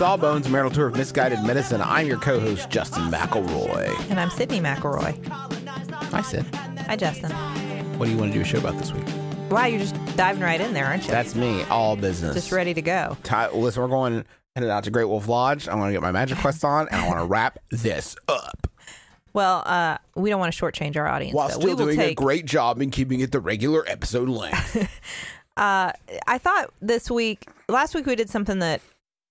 Sawbones Marital Tour of Misguided Medicine. I'm your co-host Justin McElroy. And I'm Sydney McElroy. Hi, Sid. Hi, Justin. What do you want to do a show about this week? Wow, you're just diving right in there, aren't you? That's me, all business. just ready to go. Ti- listen, we're going headed out to Great Wolf Lodge. I'm going to get my magic quest on, and I want to wrap this up Well, uh, we don't want to shortchange our audience. while but still we will doing a great job in keeping it the regular episode length. uh, I thought this week, last week we did something that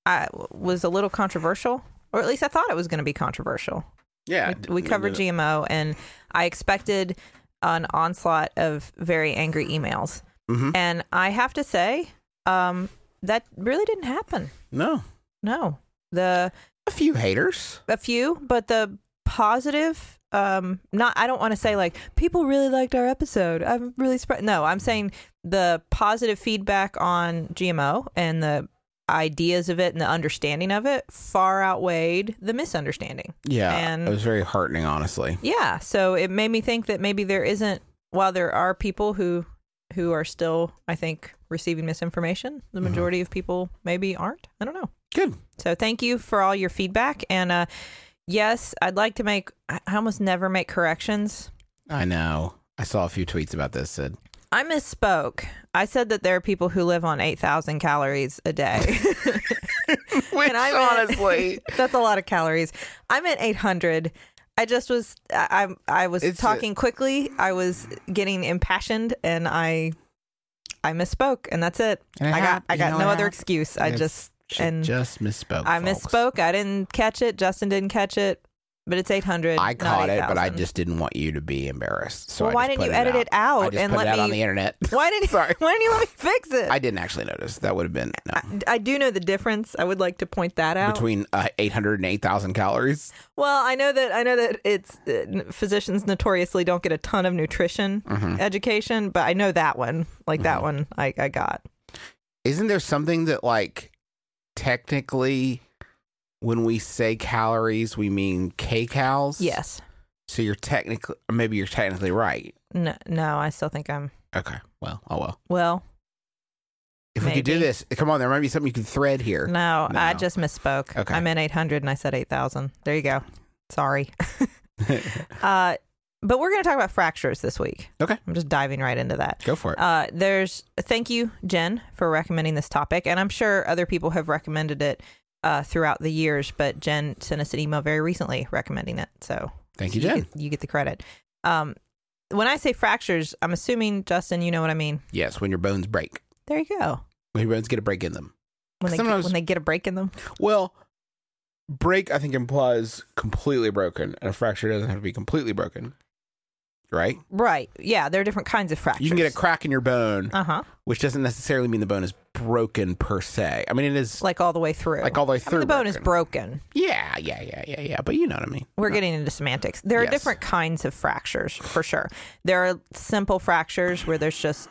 uh, was a little controversial, or at least I thought it was going to be controversial. yeah, We, we covered GMO, and I expected an onslaught of very angry emails. Mhm. And I have to say, um, that really didn't happen. No, No, the a few haters. a few, but the positive, um, not I don't want to say like people really liked our episode. I'm really surprised. No, I'm saying the positive feedback on GMO and the ideas of it and the understanding of it far outweighed the misunderstanding. Yeah, And- it was very heartening, honestly. Yeah, so it made me think that maybe there isn't while there are people who who are still I think receiving misinformation, the majority of people maybe aren't. I don't know. Good. So thank you for all your feedback. And uh, yes, I'd like to make. I I almost never make corrections. I know. I saw a few tweets about this. Sid. I misspoke. I said that there are people who live on eight thousand calories a day. Which, I meant- honestly, That's a lot of calories. I meant eight hundred. I just was. I I, I was It's a- talking quickly. I was getting impassioned, and I I misspoke, and that's it. And it I got I got no other hap- excuse. I It's- just she and just misspoke. I folks. misspoke. I didn't catch it. Justin didn't catch it. But it's eight hundred. I caught it, but I just didn't want you to be embarrassed. So Well, I why just didn't you edit it out I just and put let it out me- on the internet. Why didn't Sorry. Why didn't you let me fix it? I didn't actually notice. That would have been no. I, I do know the difference. I would like to point that out. between uh, 800 and 8,000 calories. well, I know that I know that it's uh, physicians notoriously don't get a ton of nutrition Mm-hmm. education, but I know that one. Like that one, I, I got. Isn't there something that, like, technically, when we say calories, we mean kcals? Yes. So you're technically, maybe you're technically right. No, no. I still think I'm. Okay. Well, oh well. Well, If we could do this, come on, there might be something you can thread here. no, I just misspoke. Okay. I meant eight hundred, and I said eight thousand. There you go. Sorry. uh, but we're going to talk about fractures this week. Okay. I'm just diving right into that. Go for it. Uh, there's thank you, Jen, for recommending this topic, and I'm sure other people have recommended it uh, throughout the years. But Jen sent us an email very recently recommending it, so Thank you, Jen. get, you get the credit. Um, when I say fractures, I'm assuming Justin, you know what I mean. yes, when your bones break. There you go. When your bones get a break in them. When they Sometimes- when they get a break in them. Well, break I think implies completely broken, and a fracture doesn't have to be completely broken, right? Right. Yeah, there are different kinds of fractures. You can get a crack in your bone, Uh huh. which doesn't necessarily mean the bone is broken per se. I mean, it is like, all the way through. Like all the way I mean, through. the bone is broken. Yeah, yeah, yeah, yeah, yeah. But you know what I mean. We're getting into semantics. There are Yes. different kinds of fractures for sure. There are simple fractures where there's just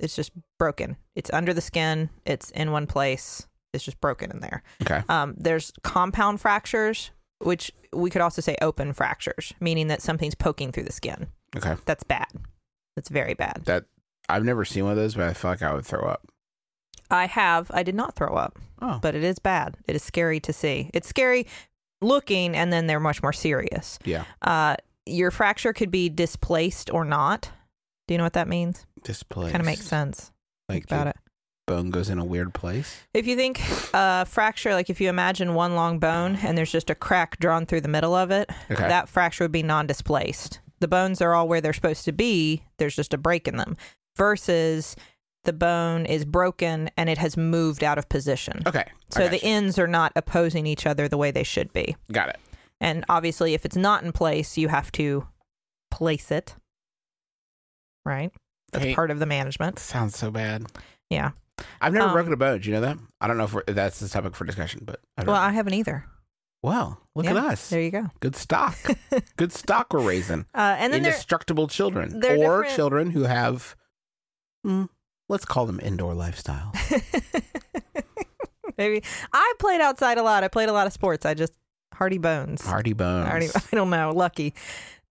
it's just broken. It's under the skin. It's in one place. It's just broken in there. Okay. Um, there's compound fractures, which we could also say open fractures, meaning that something's poking through the skin. Okay. That's bad. That's very bad. That I've never seen one of those, but I feel like I would throw up. I have. I did not throw up, Oh, but it is bad. It is scary to see. It's scary looking, and then they're much more serious. yeah. Uh, your fracture could be displaced or not. Do you know what that means? Displaced. Kind of makes sense. Like Think about it. bone goes in a weird place. If you think uh, fracture, like if you imagine one long bone and there's just a crack drawn through the middle of it, Okay. that fracture would be non-displaced. The bones are all where they're supposed to be. There's just a break in them. Versus the bone is broken and it has moved out of position. Okay. So the you. ends are not opposing each other the way they should be. got it. And obviously, if it's not in place, you have to place it. Right? That's part of the management. Sounds so bad. Yeah. I've never Um, broken a bone. Do you know that? I don't know if, if that's the topic for discussion, but I've Well, never- I haven't either. Wow, look at us. There you go. Good stock. Good stock we're raising. Uh, and then there, Indestructible children, they're or different- children who have, mm, let's call them indoor lifestyle. maybe I played outside a lot. I played a lot of sports. I just hardy bones. Hardy bones. Hardy, I don't know. Lucky.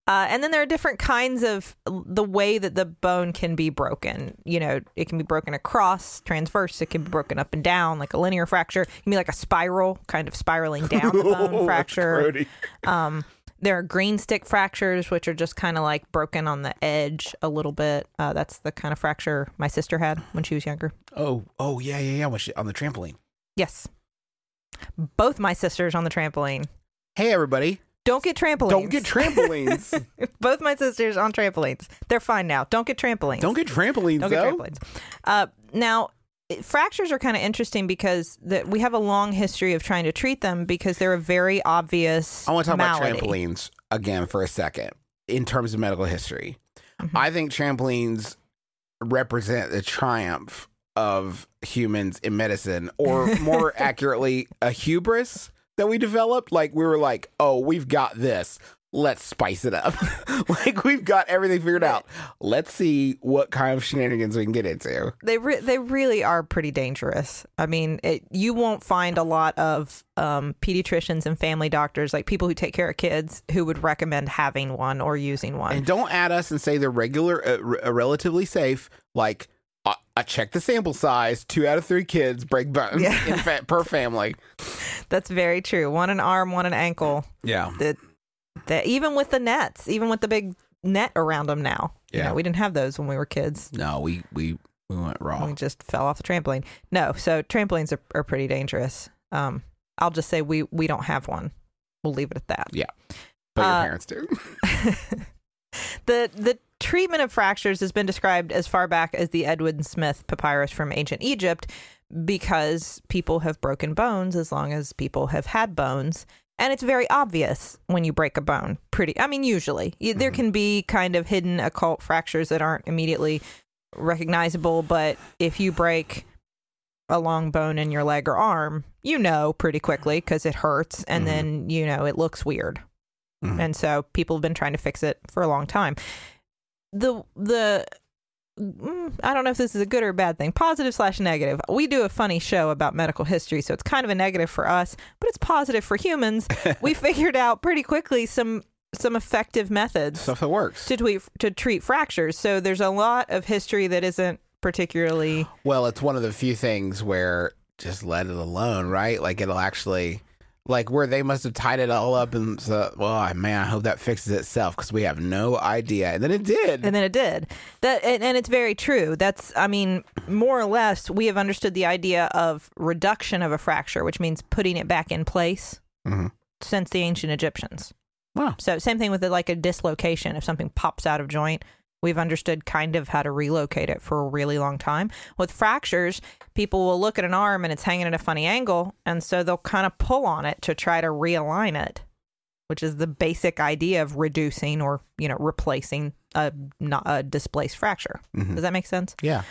Uh, and then there are different kinds of the way that the bone can be broken. You know, it can be broken across, transverse. It can be broken up and down, like a linear fracture. It can be like a spiral, kind of spiraling down the bone That's fracture. Um, there are green stick fractures, which are just kind of like broken on the edge a little bit. Uh, that's the kind of fracture my sister had when she was younger. Oh, oh yeah, yeah, yeah. When she, on the trampoline. Yes. Both my sisters on the trampoline. Hey, everybody! Don't get trampolines. Don't get trampolines. Both my sisters on trampolines. They're fine now. Don't get trampolines. Don't get trampolines Don't though. get trampolines. Uh, now, fractures are kind of interesting because that we have a long history of trying to treat them because they're a very obvious. I want to talk malady. about trampolines again for a second in terms of medical history. Mm-hmm. I think trampolines represent the triumph of humans in medicine, or more accurately, a hubris that we developed. Like we were like, oh, we've got this. Let's spice it up. like we've got everything figured out. Let's see what kind of shenanigans we can get into. They re- they really are pretty dangerous. I mean, it, you won't find a lot of um, pediatricians and family doctors, like people who take care of kids, who would recommend having one or using one. And don't add us and say they're regular, uh, r- uh, relatively safe. Like, I check the sample size. Two out of three kids break bones Yeah. in fa- per family. That's very true. One an arm, one an ankle. Yeah. That that even with the nets, even with the big net around them now. You Yeah. know, we didn't have those when we were kids. No, we we we went raw. We just fell off the trampoline. No, so trampolines are, are pretty dangerous. Um, I'll just say we we don't have one. We'll leave it at that. Yeah, but your uh, parents do. the the treatment of fractures has been described as far back as the Edwin Smith papyrus from ancient Egypt because people have broken bones as long as people have had bones and it's very obvious when you break a bone pretty i mean usually You- there can be kind of hidden occult fractures that aren't immediately recognizable but if you break a long bone in your leg or arm you know pretty quickly because it hurts and Mhm. then you know it looks weird Mhm. and so people have been trying to fix it for a long time. The the mm, I don't know if this is a good or a bad thing, positive slash negative. We do a funny show about medical history, so it's kind of a negative for us, but it's positive for humans. we figured out pretty quickly some some effective methods Stuff that works. to treat to treat fractures. So there's a lot of history that isn't particularly Well, it's one of the few things where just let it alone, right? Like it'll actually, like where they must have tied it all up and so, well, man, I hope that fixes itself because we have no idea. And then it did. And then it did. That and, and it's very true. That's I mean, more or less we have understood the idea of reduction of a fracture, which means putting it back in place Mhm. since the ancient Egyptians. Wow. So same thing with it, like a dislocation. If something pops out of joint, we've understood kind of how to relocate it for a really long time. With fractures, people will look at an arm and it's hanging at a funny angle, and so they'll kind of pull on it to try to realign it, which is the basic idea of reducing or you know replacing a not a displaced fracture. Mhm. Does that make sense? Yeah.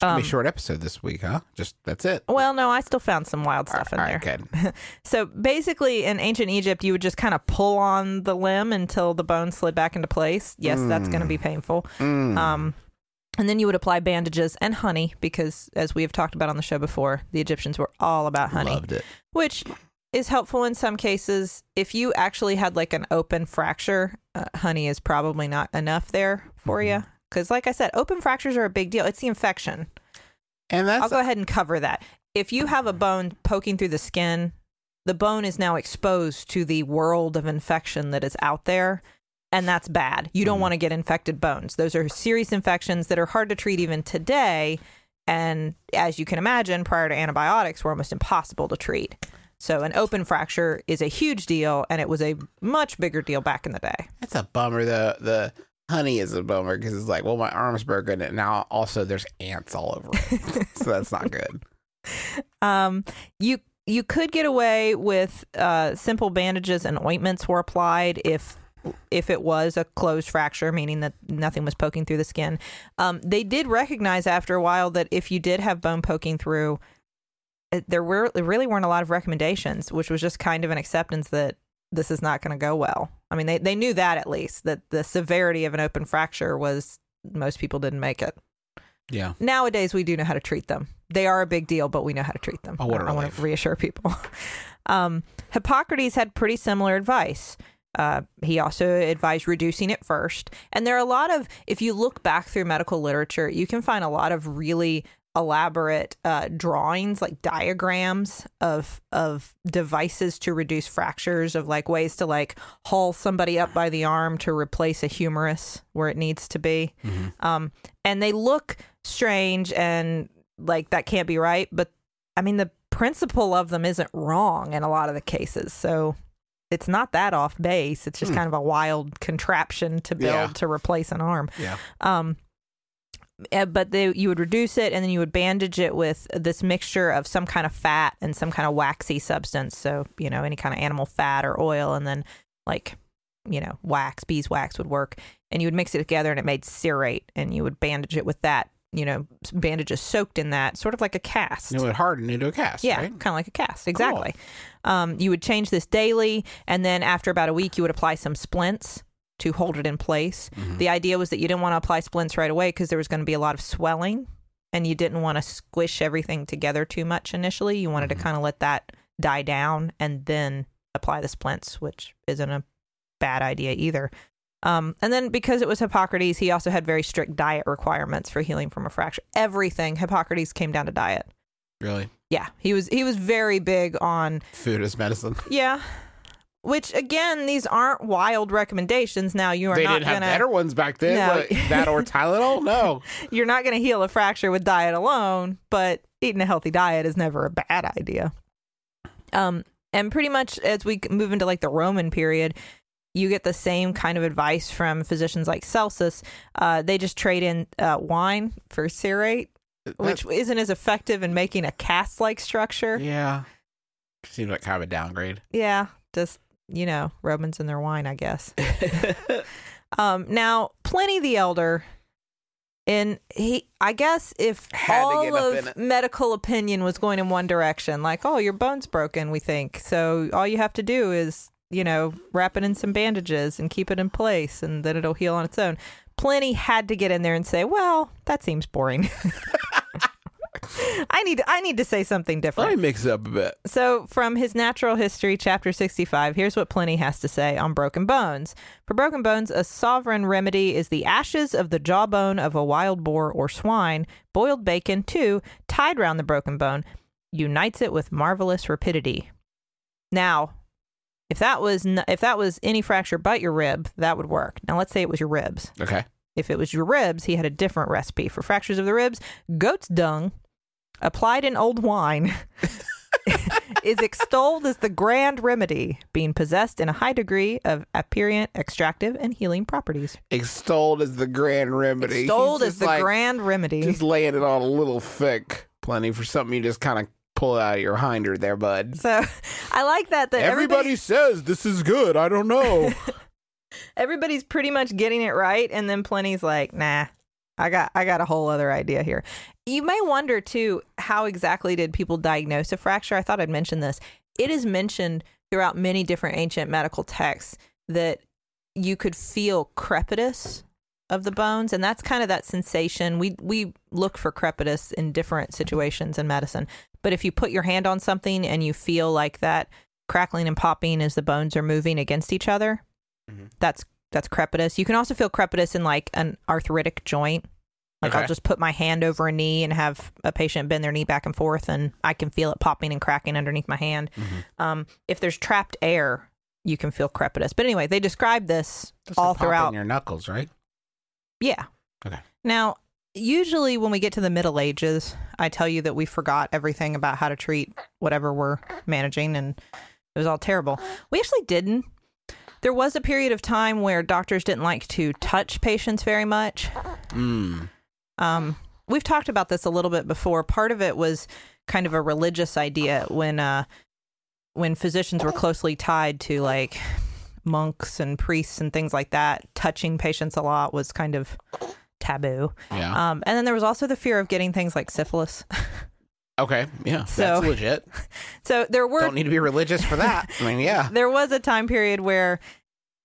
It's gonna be Um, a short episode this week, huh? Just that's it. Well, no, I still found some wild stuff in All there. right, good. So basically, in ancient Egypt, you would just kind of pull on the limb until the bone slid back into place. Yes, that's going to be painful. Mm. Um, and then you would apply bandages and honey because, as we have talked about on the show before, the Egyptians were all about honey, Loved it. which is helpful in some cases. If you actually had like an open fracture, uh, honey is probably not enough there for you. Because, like I said, open fractures are a big deal. It's the infection. And that's I'll go ahead and cover that. If you have a bone poking through the skin, the bone is now exposed to the world of infection that is out there. and that's bad. You don't mm-hmm. want to get infected bones. Those are serious infections that are hard to treat even today. And as you can imagine, prior to antibiotics, were almost impossible to treat. So an open fracture is a huge deal, and it was a much bigger deal back in the day. That's a bummer. The the honey is a bummer because it's like, well, my arm's broken, and now also there's ants all over it, so that's not good. Um, you you could get away with uh, simple bandages and ointments were applied if if it was a closed fracture, meaning that nothing was poking through the skin. Um, they did recognize after a while that if you did have bone poking through, there were there really weren't a lot of recommendations, which was just kind of an acceptance that this is not going to go well. I mean, they they knew that at least that the severity of an open fracture was most people didn't make it. Yeah. Nowadays, we do know how to treat them. They are a big deal, but we know how to treat them. Oh, what a I want to reassure people. um, Hippocrates had pretty similar advice. Uh, he also advised reducing it first. And there are a lot of, if you look back through medical literature, you can find a lot of really elaborate uh, drawings, like diagrams of of devices to reduce fractures, of like ways to like haul somebody up by the arm to replace a humerus where it needs to be. Um, and they look strange and like that can't be right, but I mean the principle of them isn't wrong in a lot of the cases. So it's not that off base. It's just kind of a wild contraption to build Yeah. to replace an arm. Yeah. Um, but they, you would reduce it and then you would bandage it with this mixture of some kind of fat and some kind of waxy substance. So, you know, any kind of animal fat or oil, and then like, you know, wax, beeswax would work. And you would mix it together and it made cerate and you would bandage it with that, you know, bandages soaked in that, sort of like a cast. And It would harden into a cast. Yeah, Right? kind of like a cast. Exactly. Um, you would change this daily, and then after about a week, you would apply some splints to hold it in place. Mm-hmm. The idea was that you didn't want to apply splints right away because there was going to be a lot of swelling, and you didn't want to squish everything together too much initially. You wanted Mm-hmm. to kind of let that die down and then apply the splints, which isn't a bad idea either. Um, and then because it was Hippocrates, he also had very strict diet requirements for healing from a fracture. Everything Hippocrates came down to diet. Really. Yeah, he was he was very big on Food is medicine. yeah. Which again, these aren't wild recommendations. Now you are They not didn't have gonna better ones back then. No. like that or Tylenol? No. you're not gonna heal a fracture with diet alone, but eating a healthy diet is never a bad idea. Um, and pretty much as we move into like the Roman period, you get the same kind of advice from physicians like Celsus. Uh, they just trade in uh, wine for cerate, which isn't as effective in making a cast-like structure. yeah. Seems like kind of a downgrade. Yeah, just you know, Romans and their wine, I guess. um, now Pliny the Elder, and he, I guess, if Had all get up in of medical opinion was going in one direction, like, oh, your bone's broken, we think, so all you have to do is, you know, wrap it in some bandages and keep it in place, and then it'll heal on its own. Pliny had to get in there and say, well, that seems boring. I need I need to say something different. I mix it up a bit. So, from his Natural History, chapter 65, here's what Pliny has to say on broken bones. For broken bones, a sovereign remedy is the ashes of the jawbone of a wild boar or swine, boiled bacon, too, tied round the broken bone, unites it with marvelous rapidity. Now, if that was n- if that was any fracture but your rib, that would work. Now, let's say it was your ribs. Okay. If it was your ribs, he had a different recipe. For fractures of the ribs, goat's dung applied in old wine is extolled as the grand remedy, being possessed in a high degree of aperient, extractive, and healing properties. Extolled as the grand remedy. Extolled He's as just the like- grand remedy. Just laying it on a little thick. Pliny for something you just kind of pull out of your hinder there, bud. so I like that. That Everybody says this is good. I don't know. everybody's pretty much getting it right and then Pliny's like nah i got i got a whole other idea here. You may wonder too how exactly did people diagnose a fracture? I thought i'd mention this. It is mentioned throughout many different ancient medical texts that you could feel crepitus of the bones and that's kind of that sensation. We we look for crepitus in different situations in medicine but if you put your hand on something and you feel like that crackling and popping as the bones are moving against each other mm-hmm. that's that's crepitus. You can also feel crepitus in like an arthritic joint. Like I'll just put my hand over a knee and have a patient bend their knee back and forth, and I can feel it popping and cracking underneath my hand. Mm-hmm. Um, if there's trapped air you can feel crepitus. But anyway, they describe this Just all like throughout. your knuckles, right? Yeah. Okay. Now, usually when we get to the Middle Ages, I tell you that we forgot everything about how to treat whatever we're managing, and it was all terrible. We actually didn't. There was a period of time where doctors didn't like to touch patients very much. Mm. Um, we've talked about this a little bit before. Part of it was kind of a religious idea when uh, when physicians were closely tied to like monks and priests and things like that. Touching patients a lot was kind of taboo. Yeah. Um, and then there was also the fear of getting things like syphilis. okay. Yeah. so- that's legit. so there were Don't need to be religious for that. I mean, yeah. there was a time period where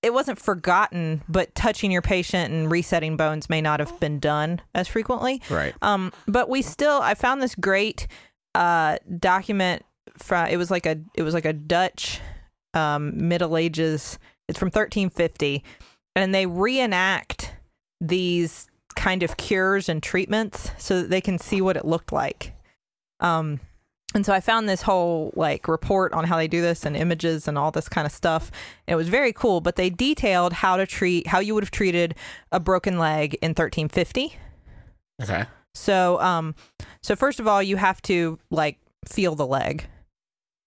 it wasn't forgotten, but touching your patient and resetting bones may not have been done as frequently. Right. Um, but we still, I found this great uh, document from. It was like a, it was like a Dutch um, Middle Ages. It's from 1350, and they reenact these kind of cures and treatments so that they can see what it looked like. Um, and so I found this whole like report on how they do this and images and all this kind of stuff. It was very cool, but they detailed how to treat how you would have treated a broken leg in 1350. Okay. So um so first of all you have to like feel the leg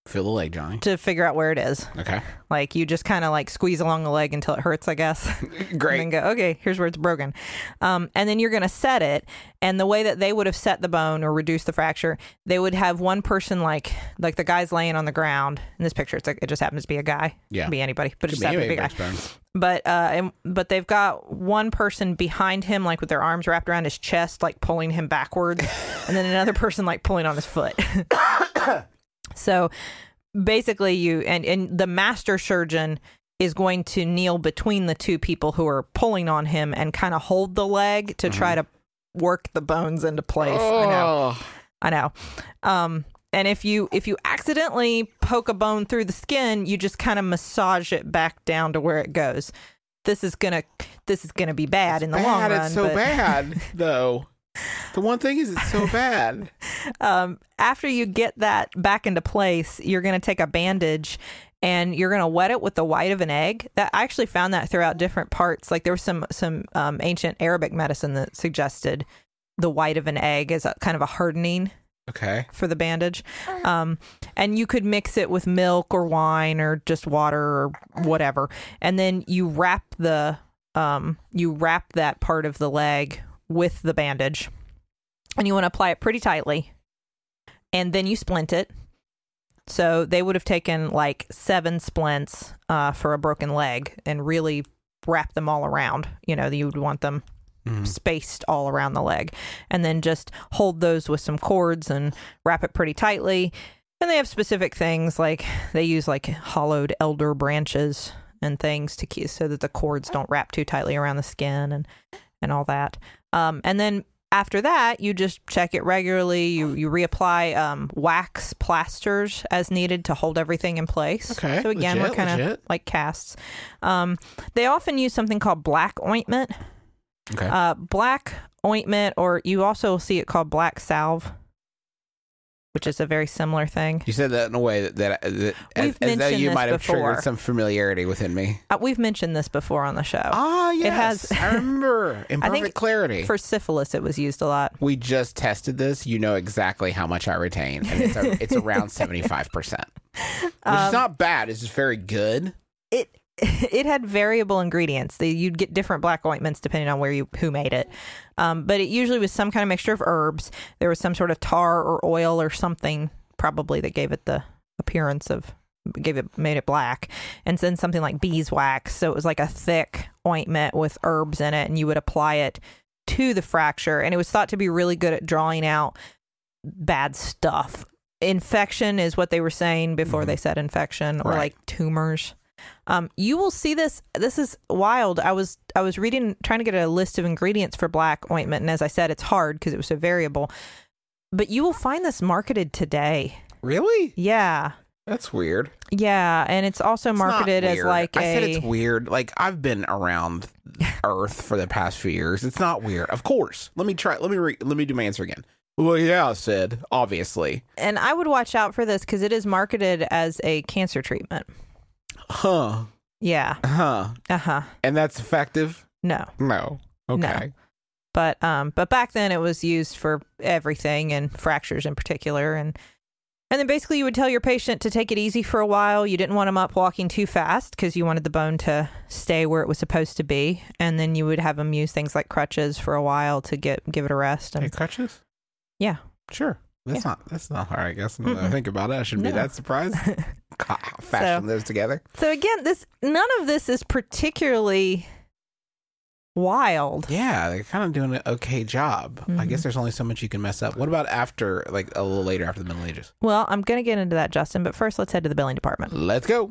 Feel the leg, Johnny. to figure out where it is. Okay. Like you just kind of like squeeze along the leg until it hurts, I guess. Great. And then go, okay, here's where it's broken. Um, and then you're going to set it. And the way that they would have set the bone or reduced the fracture, they would have one person like like the guy's laying on the ground. In this picture, it's like it just happens to be a guy. Yeah. Could be anybody, but it just happens to be a guy. But uh, and, but they've got one person behind him, like with their arms wrapped around his chest, like pulling him backwards, and then another person like pulling on his foot. so basically, you and and the master surgeon is going to kneel between the two people who are pulling on him and kind of hold the leg to try to work the bones into place. I know. Oh. I know. Um, and if you if you accidentally poke a bone through the skin, you just kind of massage it back down to where it goes. This is gonna this is gonna be bad in the bad. long run. It's so but, bad, though. The one thing is, it's so bad. Um, after you get that back into place, you're gonna take a bandage and you're gonna wet it with the white of an egg. That I actually found that throughout different parts. Like there was some some um, ancient Arabic medicine that suggested the white of an egg as a kind of a hardening Okay. for the bandage. Um, and you could mix it with milk or wine or just water or whatever. And then you wrap the um, you wrap that part of the leg with the bandage. And you want to apply it pretty tightly. And then you splint it. So they would have taken like seven splints uh, for a broken leg and really wrap them all around. You know, you would want them spaced all around the leg and then just hold those with some cords and wrap it pretty tightly and they have specific things like they use like hollowed elder branches and things to keep so that the cords don't wrap too tightly around the skin and and all that. Um, and then after that you just check it regularly. You you reapply um, wax plasters as needed to hold everything in place. Okay, so again legit, we're kind of like casts. Um, they often use something called black ointment. Okay. uh, black ointment, or you also see it called black salve, which is a very similar thing. you said that in a way that, that, that as, as though you might have before. triggered some familiarity within me. Uh, we've mentioned this before on the show. Ah, yes. has- I remember in I think clarity. For syphilis, it was used a lot. we just tested this. You know exactly how much I retain, and it's a, it's around seventy five percent, which Um, is not bad. It's just very good. It it had variable ingredients. They, you'd get different black ointments depending on where you who made it. Um, but it usually was some kind of mixture of herbs. There was some sort of tar or oil or something probably that gave it the appearance of gave it made it black and then something like beeswax so it was like a thick ointment with herbs in it and you would apply it to the fracture and it was thought to be really good at drawing out bad stuff infection is what they were saying before they said infection or Right. like tumors um, you will see this this is wild i was i was reading trying to get a list of ingredients for black ointment and as i said it's hard because it was so variable but you will find this marketed today Really? yeah That's weird. yeah and it's also It's marketed as like I a said it's weird. Like I've been around Earth for the past few years. It's not weird. Of course. Let me try. Let me re, let me do my answer again. Well, yeah, Sid. Obviously. and i would watch out for this because it is marketed as a cancer treatment Huh. Yeah. Huh. Uh huh. And that's effective? No. No. Okay. But um, but back then it was used for everything and fractures in particular, and and then basically you would tell your patient to take it easy for a while. You didn't want them up walking too fast because you wanted the bone to stay where it was supposed to be, and then you would have them use things like crutches for a while to get give it a rest. Hey, And crutches? yeah, Sure. That's not that's not hard, I guess. Now that I think about it, I shouldn't be that surprised. God, Fashion those together. so again, this none of this is particularly wild. Yeah, they're kind of doing an okay job. I Mhm. guess there's only so much you can mess up. What about after, like a little later after the Middle Ages? Well, I'm gonna get into that, Justin, but first let's head to the billing department. Let's go.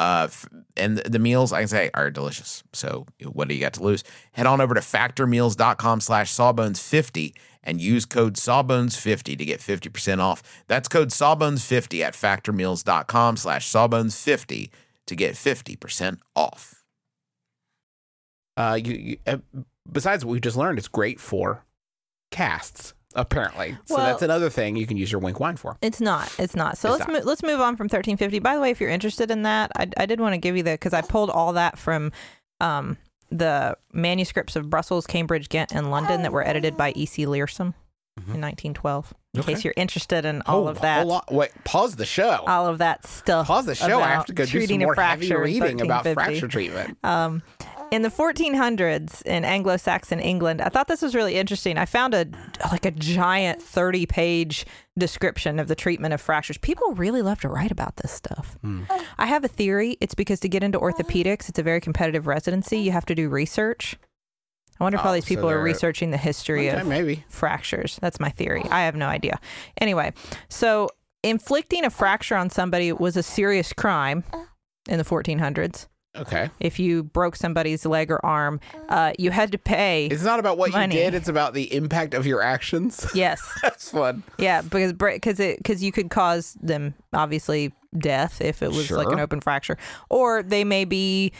Uh, and the meals, I can say, are delicious. So what do you got to lose? Head on over to factormeals.com slash sawbones50 and use code sawbones50 to get 50% off. That's code sawbones50 at factormeals.com slash sawbones50 to get 50% off. Uh, you, you uh, besides what we just learned, it's great for casts. Apparently, so that's another thing you can use your wink wine for. It's not. It's not. So It's let's not. Mo- let's move on from 1350. By the way, if you're interested in that, I, I did want to give you the because I pulled all that from um, the manuscripts of Brussels, Cambridge, Ghent, and London that were edited by E.C. Leersum in 1912. In Okay. case you're interested in all Oh, of that, on. Wait, pause the show. all of that stuff. pause the show. I have to go do some more heavy fracture in reading about 1350. fracture treatment. Um, in the 1400s in Anglo-Saxon England, I thought this was really interesting. I found a like a giant 30-page description of the treatment of fractures. People really love to write about this stuff. Hmm. I have a theory. It's because to get into orthopedics, it's a very competitive residency. You have to do research. I wonder if all Oh, these people are they're- researching the history Okay, of maybe. fractures. That's my theory. I have no idea. Anyway, so inflicting a fracture on somebody was a serious crime uh. in the 1400s. Okay. If you broke somebody's leg or arm, uh, you had to pay. It's not about what Money. you did, it's about the impact of your actions. yes. That's fun. Yeah, because because it because you could cause them obviously death if it was like an open fracture, or they may be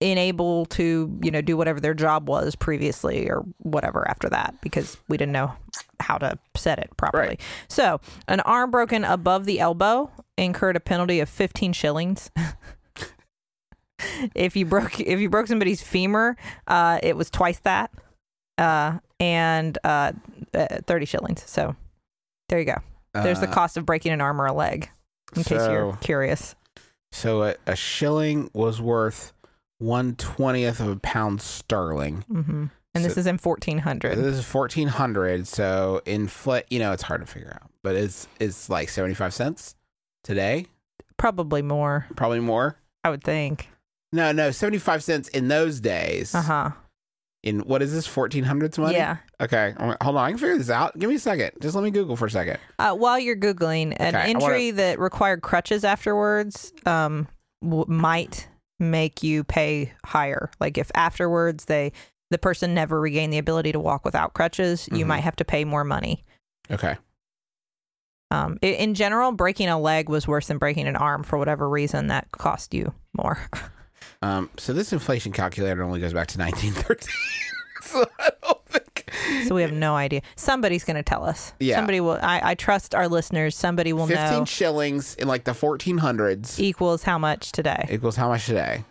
unable to you know do whatever their job was previously or whatever after that because we didn't know how to set it properly. Right. So an arm broken above the elbow incurred a penalty of fifteen shillings. if you broke if you broke somebody's femur, uh, it was twice that, uh, and uh, uh, thirty shillings. So there you go. There's the Uh, cost of breaking an arm or a leg, in case you're curious. So a, a shilling was worth one twentieth of a pound sterling. hmm And this is in 1400. This is fourteen hundred. So in fl- you know, it's hard to figure out, but it's it's like seventy five cents today, Probably more, probably more. I would think. No, no, seventy five cents in those days. Uh huh. In what is this? Fourteen hundreds money. Yeah. Okay, hold on. I can figure this out. Give me a second. Just let me Google for a second. Uh, while you're googling, an Okay, injury that required crutches afterwards um, w- might make you pay higher. Like if afterwards they the person never regained the ability to walk without crutches, you Mhm. might have to pay more money. Okay. Um, in general, breaking a leg was worse than breaking an arm for whatever reason that cost you more. Um. So this inflation calculator only goes back to 1913. so I don't think. so we have no idea. Somebody's going to tell us. Yeah. Somebody will. I, I trust our listeners. Somebody will 15 know shillings in like the 1400s equals how much today. equals how much today?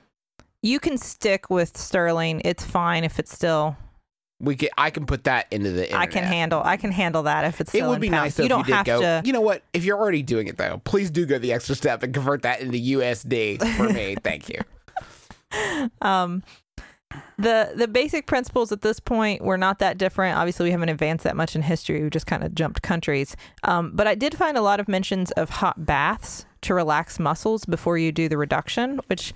You can stick with sterling. It's fine if it's still. We can. I can put that into the. I can handle. I can handle that if it's. It would be pounds. nice though You don't you did have go. to. You know what? If you're already doing it though, please do go the extra step and convert that into USD for me. Thank you. um the the basic principles at this point were not that different. Obviously we haven't advanced that much in history. We just kind of jumped countries. Um, but i did find a lot of mentions of hot baths to relax muscles before you do the reduction which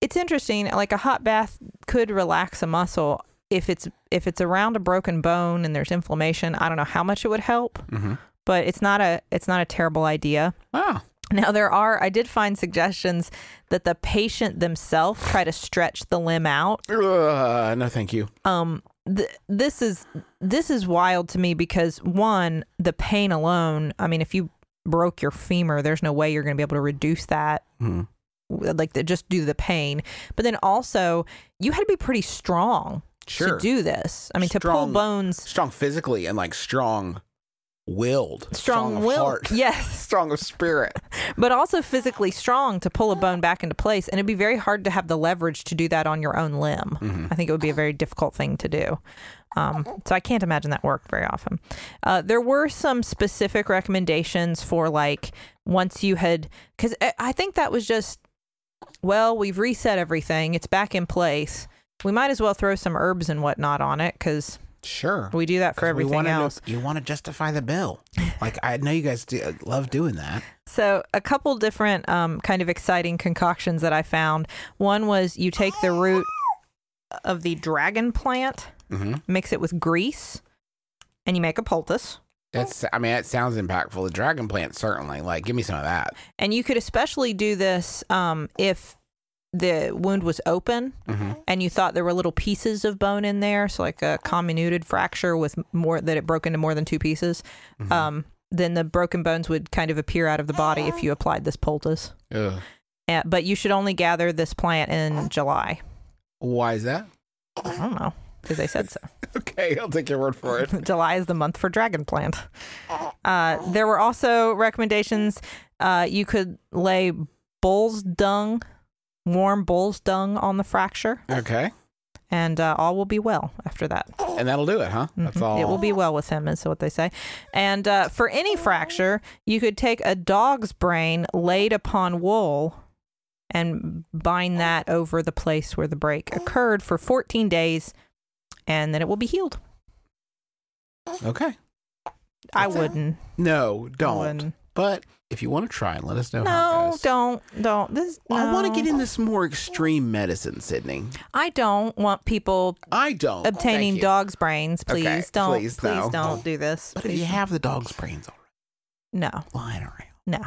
it's interesting. Like a hot bath could relax a muscle if it's if it's around a broken bone and there's inflammation. I don't know how much it would help Mm-hmm. but it's not a it's not a terrible idea. Wow. Now there are I did find suggestions that the patient themselves try to stretch the limb out. Uh, no, thank you. Um th- this is this is wild to me because one, the pain alone, I mean if you broke your femur, there's no way you're going to be able to reduce that Mhm. like the, just to the pain. But then also, you had to be pretty strong Sure. to do this. I mean to pull bones Strong physically and like strong willed. strong of will. Yes. strong of spirit. but also physically strong to pull a bone back into place. And it'd be very hard to have the leverage to do that on your own limb. Mm-hmm. I think it would be a very difficult thing to do. Um, so I can't imagine that worked very often. Uh, there were some specific recommendations for like once you had, because I think that was just, well, we've reset everything, it's back in place. We might as well throw some herbs and whatnot on it because Sure. we do that for everything wanna know- else. you want to justify the bill. Like I know you guys do, love doing that. So, a couple different um, kind of exciting concoctions that I found. One was you take the root of the dragon plant, Mm-hmm. mix it with grease, and you make a poultice. That's. I mean, that sounds impactful. The dragon plant certainly. Like, give me some of that. And you could especially do this um, if the wound was open Mm-hmm. and you thought there were little pieces of bone in there, so like a comminuted fracture with more that it broke into more than two pieces. Mm-hmm. Um, then the broken bones would kind of appear out of the body if you applied this poultice. Uh, but you should only gather this plant in July. Why is that? I don't know because they said so. Okay, I'll take your word for it. July is the month for dragon plant. Uh, there were also recommendations. Uh, you could lay bull's dung, warm bull's dung on the fracture, Okay, and uh, all will be well after that. and that'll do it, huh? That's all. It will be well with him, is what they say. And uh, for any fracture, you could take a dog's brain laid upon wool and bind that over the place where the break occurred for 14 days, and then it will be healed. okay. I That's it? wouldn't. No, don't. wouldn't. But if you want to try and let us know how No, don't, don't. This. I want to get into this more extreme medicine, Sydney. I don't want people I don't. obtaining you. dogs' brains. Please Okay, don't. please, no. don't do this. But if you have the dog's brains already no, lying around, no.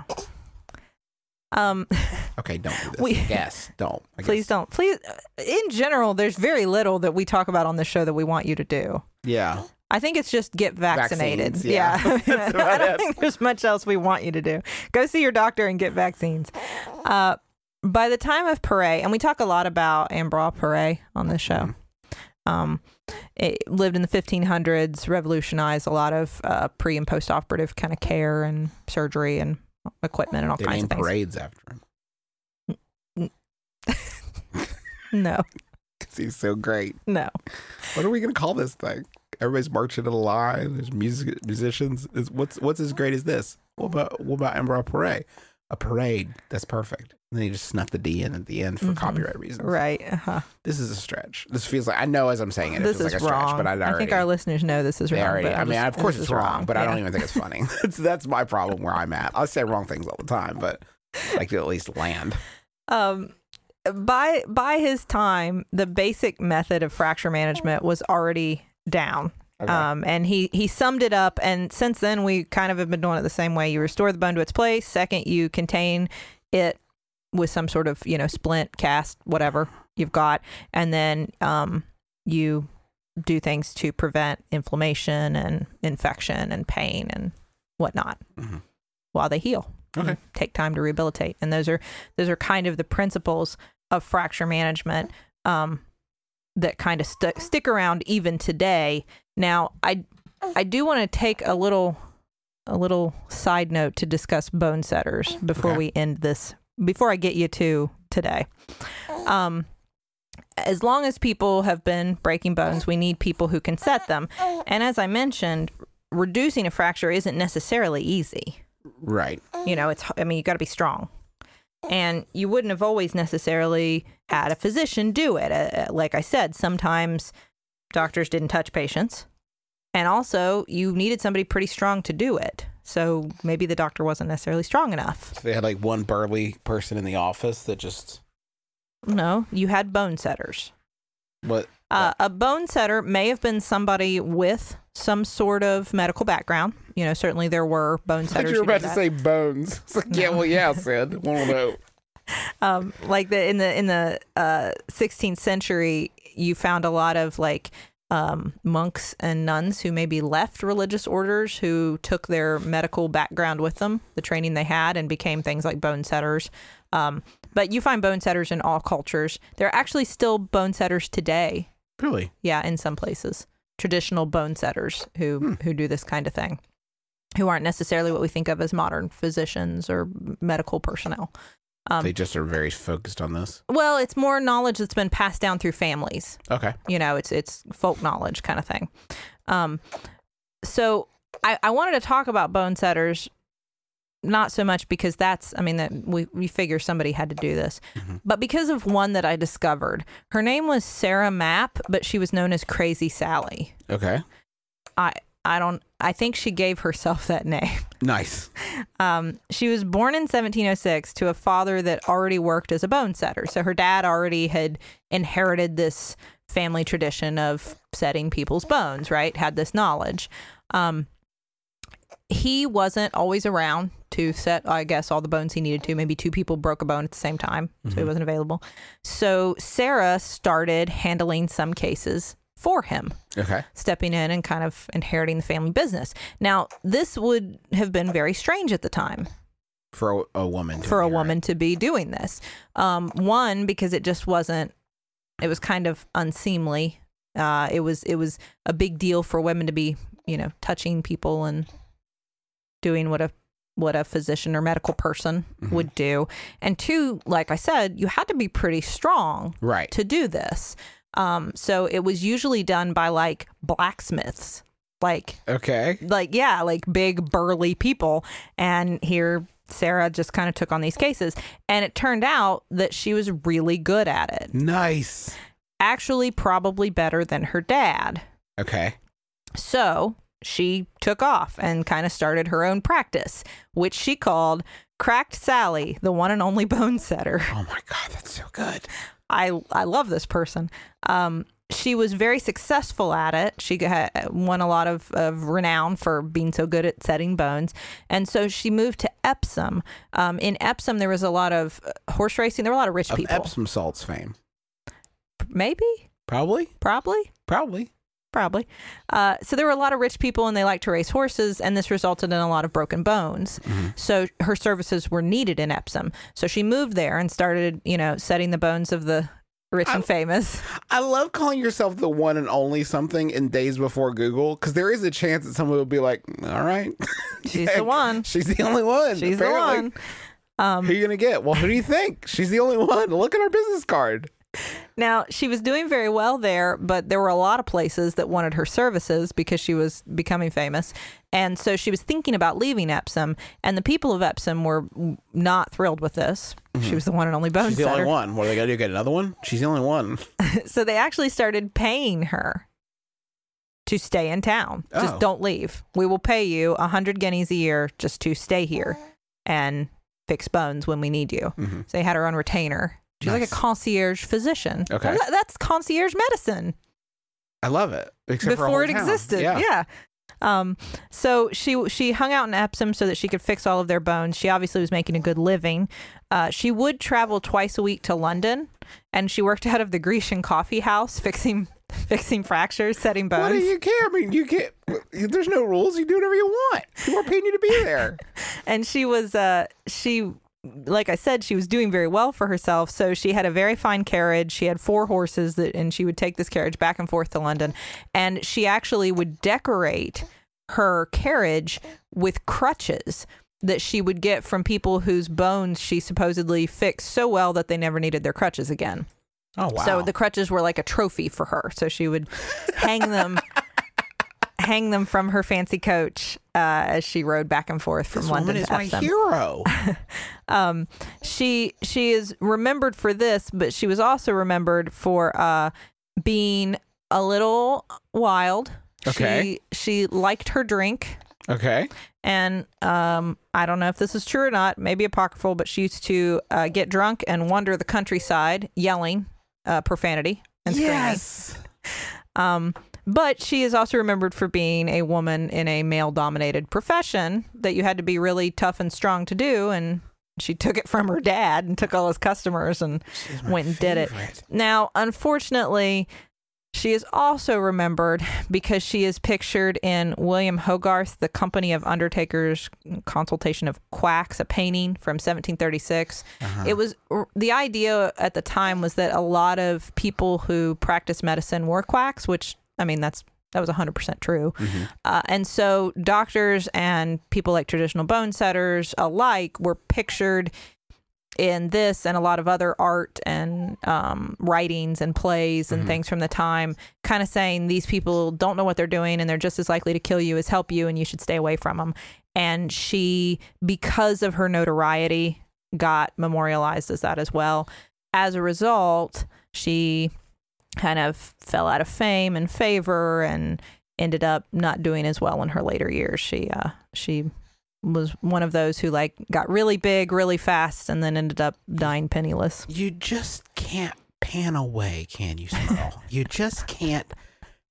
Um, Okay, don't do this. We- yes, don't. I please guess. don't. Please, in general, there's very little that we talk about on this show that we want you to do. Yeah. I think it's just get vaccinated. Vaccines, yeah. That's I don't it. think there's much else we want you to do. Go see your doctor and get vaccines. Uh, by the time of Paré, and we talk a lot about Ambroise Paré on this show. Um, it lived in the 1500s, revolutionized a lot of uh, pre and post operative kind of care and surgery and equipment and all They kinds of things. parades after him No, because he's so great. no. What are we gonna call this thing? Everybody's marching in a line. There's music, musicians. Is what's what's as great as this? What about what about Ambroise Parade? A parade. That's perfect. And then you just snuff the D in at the end for Mhm. copyright reasons. Right. Uh-huh. This is a stretch. This feels like I know as I'm saying it, it This feels is like a stretch, wrong. but I already. I think our listeners know this is wrong. already. but I mean, just- of course it's is wrong, but I don't even think it's funny. that's that's my problem where I'm at. I say wrong things all the time, but I like to at least land. um by by his time the basic method of fracture management was already down. Okay. um and he he summed it up and since then we kind of have been doing it the same way. You restore the bone to its place. Second you contain it with some sort of you know splint cast whatever you've got. And then um you do things to prevent inflammation and infection and pain and whatnot Mhm. while they heal. Okay. take time to rehabilitate. And those are those are kind of the principles of fracture management. Um, that kind of st- stick around even today. Now i i do want to take a little a little side note to discuss bone setters before Okay. we end this before i get you to today. Um as long as people have been breaking bones we need people who can set them. And as i mentioned reducing a fracture isn't necessarily easy. Right. you know it's i mean you got to be strong and you wouldn't have always necessarily had a physician do it. Uh, like i said sometimes doctors didn't touch patients. And also you needed somebody pretty strong to do it. So maybe the doctor wasn't necessarily strong enough. So they had like one burly person in the office that just no you had bone setters. What? Uh, a bone setter may have been somebody with some sort of medical background. You know, certainly there were bone I thought setters. you were about to that. say bones. It's like, yeah, well, yeah, Sid. One will know. um, like the in the in the uh, 16th century, you found a lot of like um, monks and nuns who maybe left religious orders who took their medical background with them, the training they had, and became things like bone setters. Um, but you find bone setters in all cultures. There are actually still bone setters today. Really? Yeah, in some places, traditional bone setters who Hmm. who do this kind of thing, who aren't necessarily what we think of as modern physicians or medical personnel. Um, they just are very focused on this. well, it's more knowledge that's been passed down through families. Okay. You know, it's it's folk knowledge kind of thing. Um, so I, I wanted to talk about bone setters, not so much because that's I mean that we we figure somebody had to do this, Mhm. but because of one that I discovered. Her name was Sarah Mapp, but she was known as Crazy Sally. Okay. I I don't I think she gave herself that name. Nice. Um, she was born in 1706 to a father that already worked as a bone setter. So her dad already had inherited this family tradition of setting people's bones, right? Had this knowledge. Um, he wasn't always around to set, I guess, all the bones he needed to. Maybe two people broke a bone at the same time, so he Mhm. wasn't available. So Sarah started handling some cases for him Okay. stepping in and kind of inheriting the family business. Now, this would have been very strange at the time For a, a woman. to for a inherit. woman to be doing this. Um, one, because it just wasn't, it was kind of unseemly. Uh, it was it was a big deal for women to be, you know, touching people and doing what a what a physician or medical person Mhm. would do. And two, like I said, you had to be pretty strong Right. to do this. Um, so it was usually done by like blacksmiths, like Okay. like yeah, like big burly people. And here Sarah just kind of took on these cases, and it turned out that she was really good at it. Nice. Actually, probably better than her dad. Okay. So she took off and kind of started her own practice, which she called Cracked Sally, the one and only bone setter. Oh my God, that's so good. I I love this person. Um, she was very successful at it. She got, won a lot of, of renown for being so good at setting bones. And so she moved to Epsom. Um, in Epsom, there was a lot of uh, horse racing. There were a lot of rich Of people. Epsom salts fame. Maybe, Probably. probably. Probably. Probably. Uh, so there were a lot of rich people and they liked to race horses, and this resulted in a lot of broken bones. So her services were needed in Epsom. So she moved there and started, you know, setting the bones of the rich and famous. I love calling yourself the one and only something in days before Google because there is a chance that someone will be like, all right. She's Yeah, the one. She's the only one. She's apparently. the one. Who you going to get? Well, who do you think? She's the only one. Look at our business card. Now, she was doing very well there, but there were a lot of places that wanted her services because she was becoming famous. And so she was thinking about leaving Epsom, and the people of Epsom were not thrilled with this. She was the one and only bone Mm-hmm. She's the setter. only one. What are they going to do? Get another one? She's the only one. so they actually started paying her to stay in town. Just Oh. don't leave. We will pay you a hundred guineas a year just to stay here and fix bones when we need you. Mhm. So they had her on retainer. She's like a concierge physician. Okay. That- that's concierge medicine I love it. Except before it town. existed. Yeah. Yeah. Um, so she she hung out in Epsom so that she could fix all of their bones. She obviously was making a good living. Uh, she would travel twice a week to London, and she worked out of the Grecian Coffee House fixing fixing fractures, setting bones. What do you care? I mean, you can't. There's no rules. You do whatever you want. People are paying you to be there. and she was uh she like I said, she was doing very well for herself. So she had a very fine carriage. She had four horses that, and she would take this carriage back and forth to London. And she actually would decorate her carriage with crutches that she would get from people whose bones she supposedly fixed so well that they never needed their crutches again. Oh wow. So the crutches were like a trophy for her. So she would hang them, hang them from her fancy coach uh, as she rode back and forth from this London woman is to my Epsom. hero. Um, she she is remembered for this, but she was also remembered for uh, being a little wild. Okay. She she liked her drink. Okay. And um, I don't know if this is true or not, maybe apocryphal, but she used to uh, get drunk and wander the countryside yelling uh, profanity and screaming. Yes. Um, but she is also remembered for being a woman in a male dominated profession that you had to be really tough and strong to do. And she took it from her dad and took all his customers and went and did it. Now, unfortunately, she is also remembered because she is pictured in William Hogarth, The Company of Undertakers Consultation of Quacks, a painting from 1736. It was the idea at the time was that a lot of people who practice medicine were quacks, which I mean that's that was 100% true. Uh, and so doctors and people like traditional bone setters alike were pictured in this and a lot of other art and um, writings and plays and things from the time, kind of saying these people don't know what they're doing and they're just as likely to kill you as help you and you should stay away from them. And she, because of her notoriety, got memorialized as that as well. As a result, she kind of fell out of fame and favor and ended up not doing as well in her later years. She uh, she was one of those who like got really big really fast and then ended up dying penniless. You just can't pan away, can you, Smirl? you just can't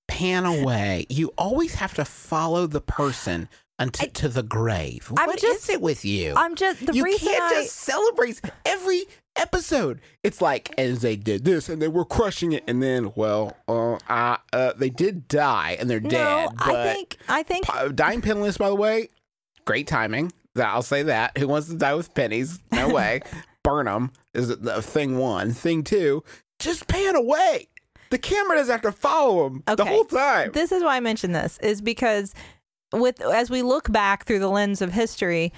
pan away. You always have to follow the person until to the grave. I'm What is just- it with you? I'm just the you reason can't I just celebrate every episode. It's like, as they did this, and they were crushing it, and then, well, uh, uh, uh they did die, and they're no, dead. But I think I think dying penniless, by the way, great timing. I'll say that. Who wants to die with pennies? No way. Burn them is the thing one. Thing two, just pan away. The camera doesn't have to follow them the whole time. this is why I mentioned this is because with as we look back through the lens of history,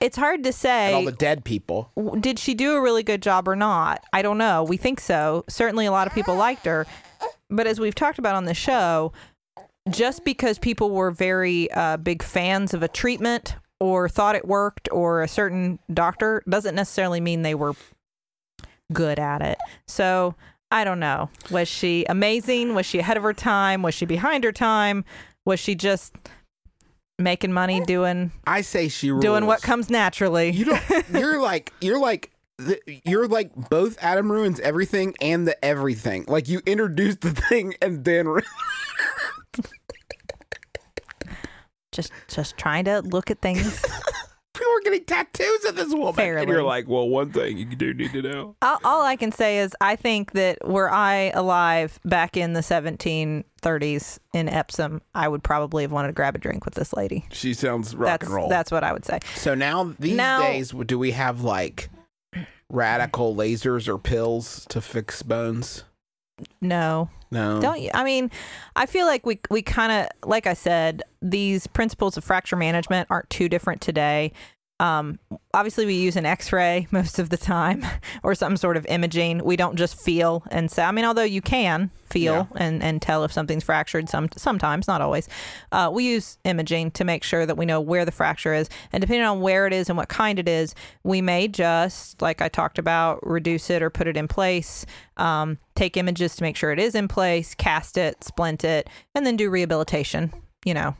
it's hard to and say all the dead people. did she do a really good job or not? I don't know. We think so. Certainly, a lot of people liked her. But as we've talked about on the show, just because people were very uh, big fans of a treatment or thought it worked or a certain doctor doesn't necessarily mean they were good at it. So I don't know. Was she amazing? Was she ahead of her time? Was she behind her time? Was she just making money eh. doing I say she rules. doing what comes naturally? You don't. You're like you're like th- you're like both Adam ruins everything and the everything. Like you introduced the thing and then ru- Just just trying to look at things. people are getting tattoos of this woman, and you're like, well, one thing you do need to know. all, all I can say is I think that were I alive back in the 1730s in Epsom, I would probably have wanted to grab a drink with this lady. She sounds rock that's and roll. that's what I would say. so now these Now- days, do we have like radical lasers or pills to fix bones? No, No. don't you? I mean, I feel like we we kind of like I said, these principles of fracture management aren't too different today. Um, obviously, we use an X-ray most of the time, or some sort of imaging. We don't just feel and say. I mean, although you can feel and, and tell if something's fractured. Some sometimes, not always. Uh, we use imaging to make sure that we know where the fracture is, and depending on where it is and what kind it is, we may just, like I talked about, reduce it or put it in place. Um, take images to make sure it is in place, cast it, splint it, and then do rehabilitation. You know,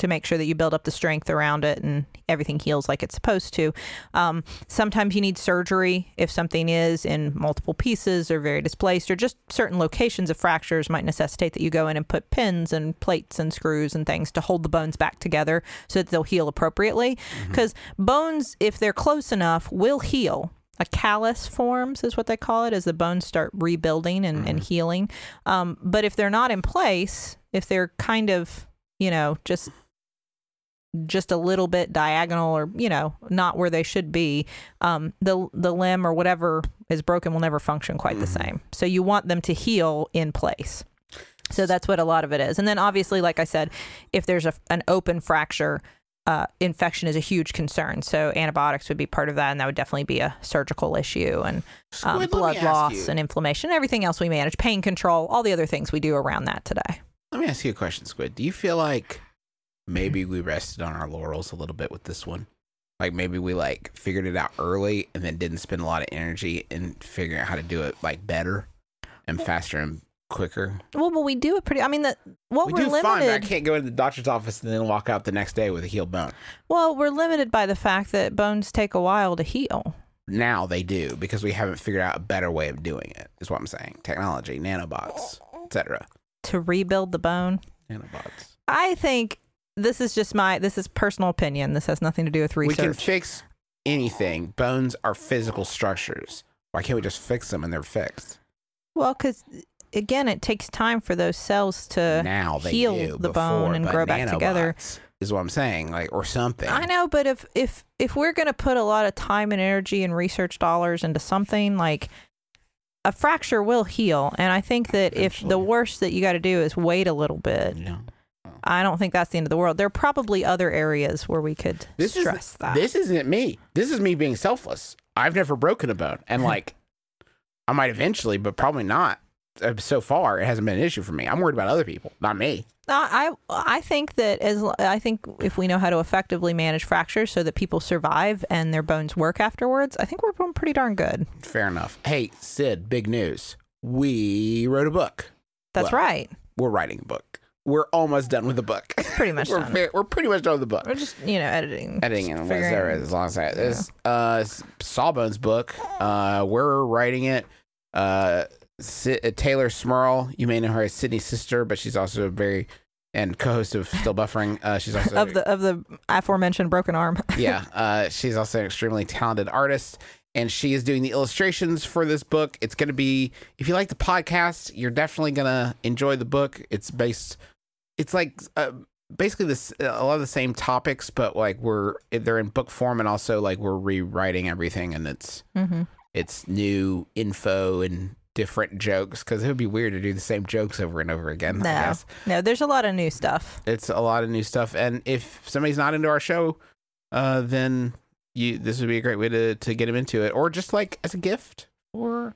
to make sure that you build up the strength around it and everything heals like it's supposed to. Um, sometimes you need surgery if something is in multiple pieces or very displaced, or just certain locations of fractures might necessitate that you go in and put pins and plates and screws and things to hold the bones back together so that they'll heal appropriately. Because bones, if they're close enough, will heal. A callus forms is what they call it as the bones start rebuilding and, and healing. Um, but if they're not in place, if they're kind of, you know, just just a little bit diagonal or you know not where they should be um, the the limb or whatever is broken will never function quite the same. So you want them to heal in place. So that's what a lot of it is. And then obviously like i said if there's a, an open fracture uh, infection is a huge concern. So antibiotics would be part of that and that would definitely be a surgical issue and um, me blood loss and inflammation everything else we manage pain control all the other things we do around that today. Let me ask you a question, Squid. Do you feel like maybe mm-hmm. we rested on our laurels a little bit with this one? Like maybe we like figured it out early and then didn't spend a lot of energy in figuring out how to do it like better and faster and quicker. well but we do it pretty i mean the what we we're do limited fine, but I can't go into the doctor's office and then walk out the next day with a healed bone. Well, we're limited by the fact that bones take a while to heal. Now they do because we haven't figured out a better way of doing it. Is what I'm saying. Technology, nanobots, etc. To rebuild the bone, Nanobots. I think this is just my this is personal opinion. This has nothing to do with research. We can fix anything. Bones are physical structures. Why can't we just fix them and they're fixed? well, because again, it takes time for those cells to now they heal do the bone and grow back together. Is what I'm saying, like or something. I know, but if if if we're going to put a lot of time and energy and research dollars into something like a fracture will heal, and I think that if the worst that you got to do is wait a little bit, Yeah. I don't think that's the end of the world. There are probably other areas where we could This is stress that. this isn't me. This is me being selfless. I've never broken a bone, and like I might eventually, but probably not. Uh, So far, it hasn't been an issue for me. I'm worried about other people, not me. I I I think that as I think if we know how to effectively manage fractures so that people survive and their bones work afterwards, I think we're doing pretty darn good. Fair enough. Hey, Sid, big news. We wrote a book. That's Well, right. We're writing a book. We're almost done with the book. Pretty much we're, done. ve- we're pretty much done with the book. We're just you know editing, editing and figuring- whatever as long as I this uh Sawbones book. Uh, we're writing it. Uh, Si- uh, Taylor Smirl, you may know her as Sydnee's sister, but she's also a very and co-host of Still Buffering. Uh, she's also of the of the aforementioned broken arm. yeah. Uh, she's also an extremely talented artist, and she is doing the illustrations for this book. It's going to be if you like the podcast, you're definitely going to enjoy the book. It's based. It's like uh, basically this a lot of the same topics, but like we're they're in book form, and also like we're rewriting everything, and it's hmm it's new info and different jokes because it would be weird to do the same jokes over and over again. No, no, there's a lot of new stuff. it's a lot of new stuff and if somebody's not into our show uh then you this would be a great way to to get them into it or just like as a gift or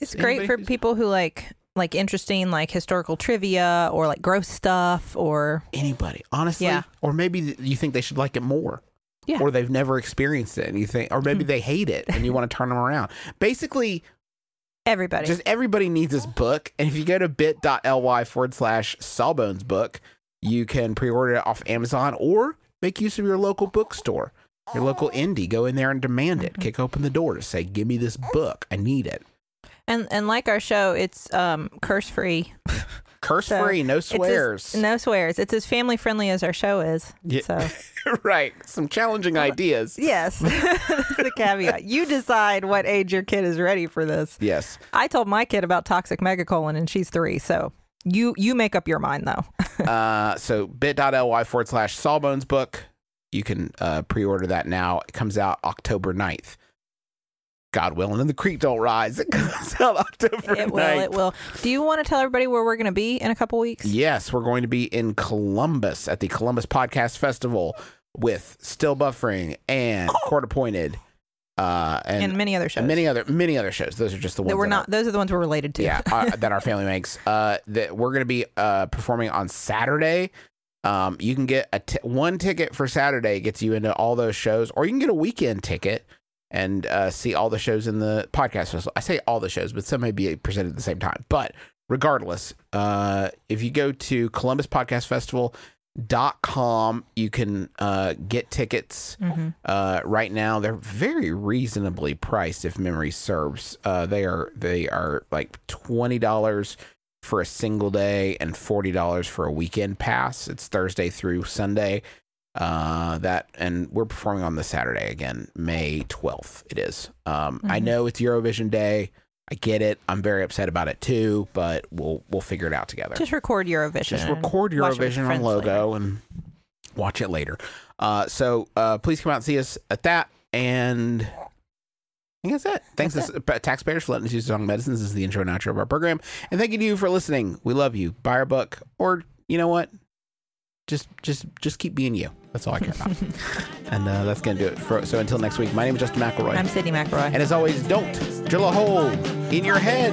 It's great for people who like like interesting like historical trivia or like gross stuff or anybody honestly Yeah. or maybe you think they should like it more Yeah. or they've never experienced it and you think or maybe hmm. they hate it and you want to turn them around basically everybody. just everybody needs this book and if you go to bit.ly forward slash sawbones book you can pre-order it off amazon or make use of your local bookstore Your local indie, go in there and demand it. Mm-hmm. Kick open the door to say, "Give me this book. I need it." And and like our show, it's um curse free. Curse So, free, no It's as- swears. no swears. It's as family friendly as our show is. Yeah. So right. Some challenging ideas. yes, that's the caveat. You decide what age your kid is ready for this. Yes. I told my kid about toxic megacolon, and she's three. So you you make up your mind though. uh, so bit.ly forward slash Sawbones book. You can uh, pre order that now. It comes out October 9th. God willing, and the creek don't rise. It comes out October it will. 9th. It will. Do you want to tell everybody where we're going to be in a couple weeks? Yes, we're going to be in Columbus at the Columbus Podcast Festival with Still Buffering and Court Appointed. Uh, and, and many other shows. many other many other shows. Those are just the ones that we're that not. Those are the ones we're related to. yeah, uh, that our family makes. Uh, that we're going to be uh, performing on Saturday. Um, you can get a t- one ticket for Saturday gets you into all those shows, or you can get a weekend ticket and uh, see all the shows in the podcast festival. I say all the shows, but some may be presented at the same time. But regardless, uh, if you go to Columbus Podcast Festival dot com you can uh get tickets Mhm. uh right now they're very reasonably priced if memory serves uh they are they are like $20 for a single day and $40 for a weekend pass it's thursday through sunday uh that and we're performing on the saturday again may 12th it is um i Mhm. know it's eurovision day i get it i'm very upset about it too but we'll we'll figure it out together Just record Eurovision. just record it Eurovision on logo and watch it later. Uh, so uh, please come out and see us at that. And I think that's it. Thanks That's to s- taxpayers for letting us use Song Medicines. This is the intro and outro of our program. And thank you to you for listening. We love you. Buy our book, or you know what? Just just just keep being you. That's all I care about. and uh, that's gonna do it. For, so until next week, my name is Justin McElroy. I'm Sydnee McElroy. and as always, don't drill a hole in your head.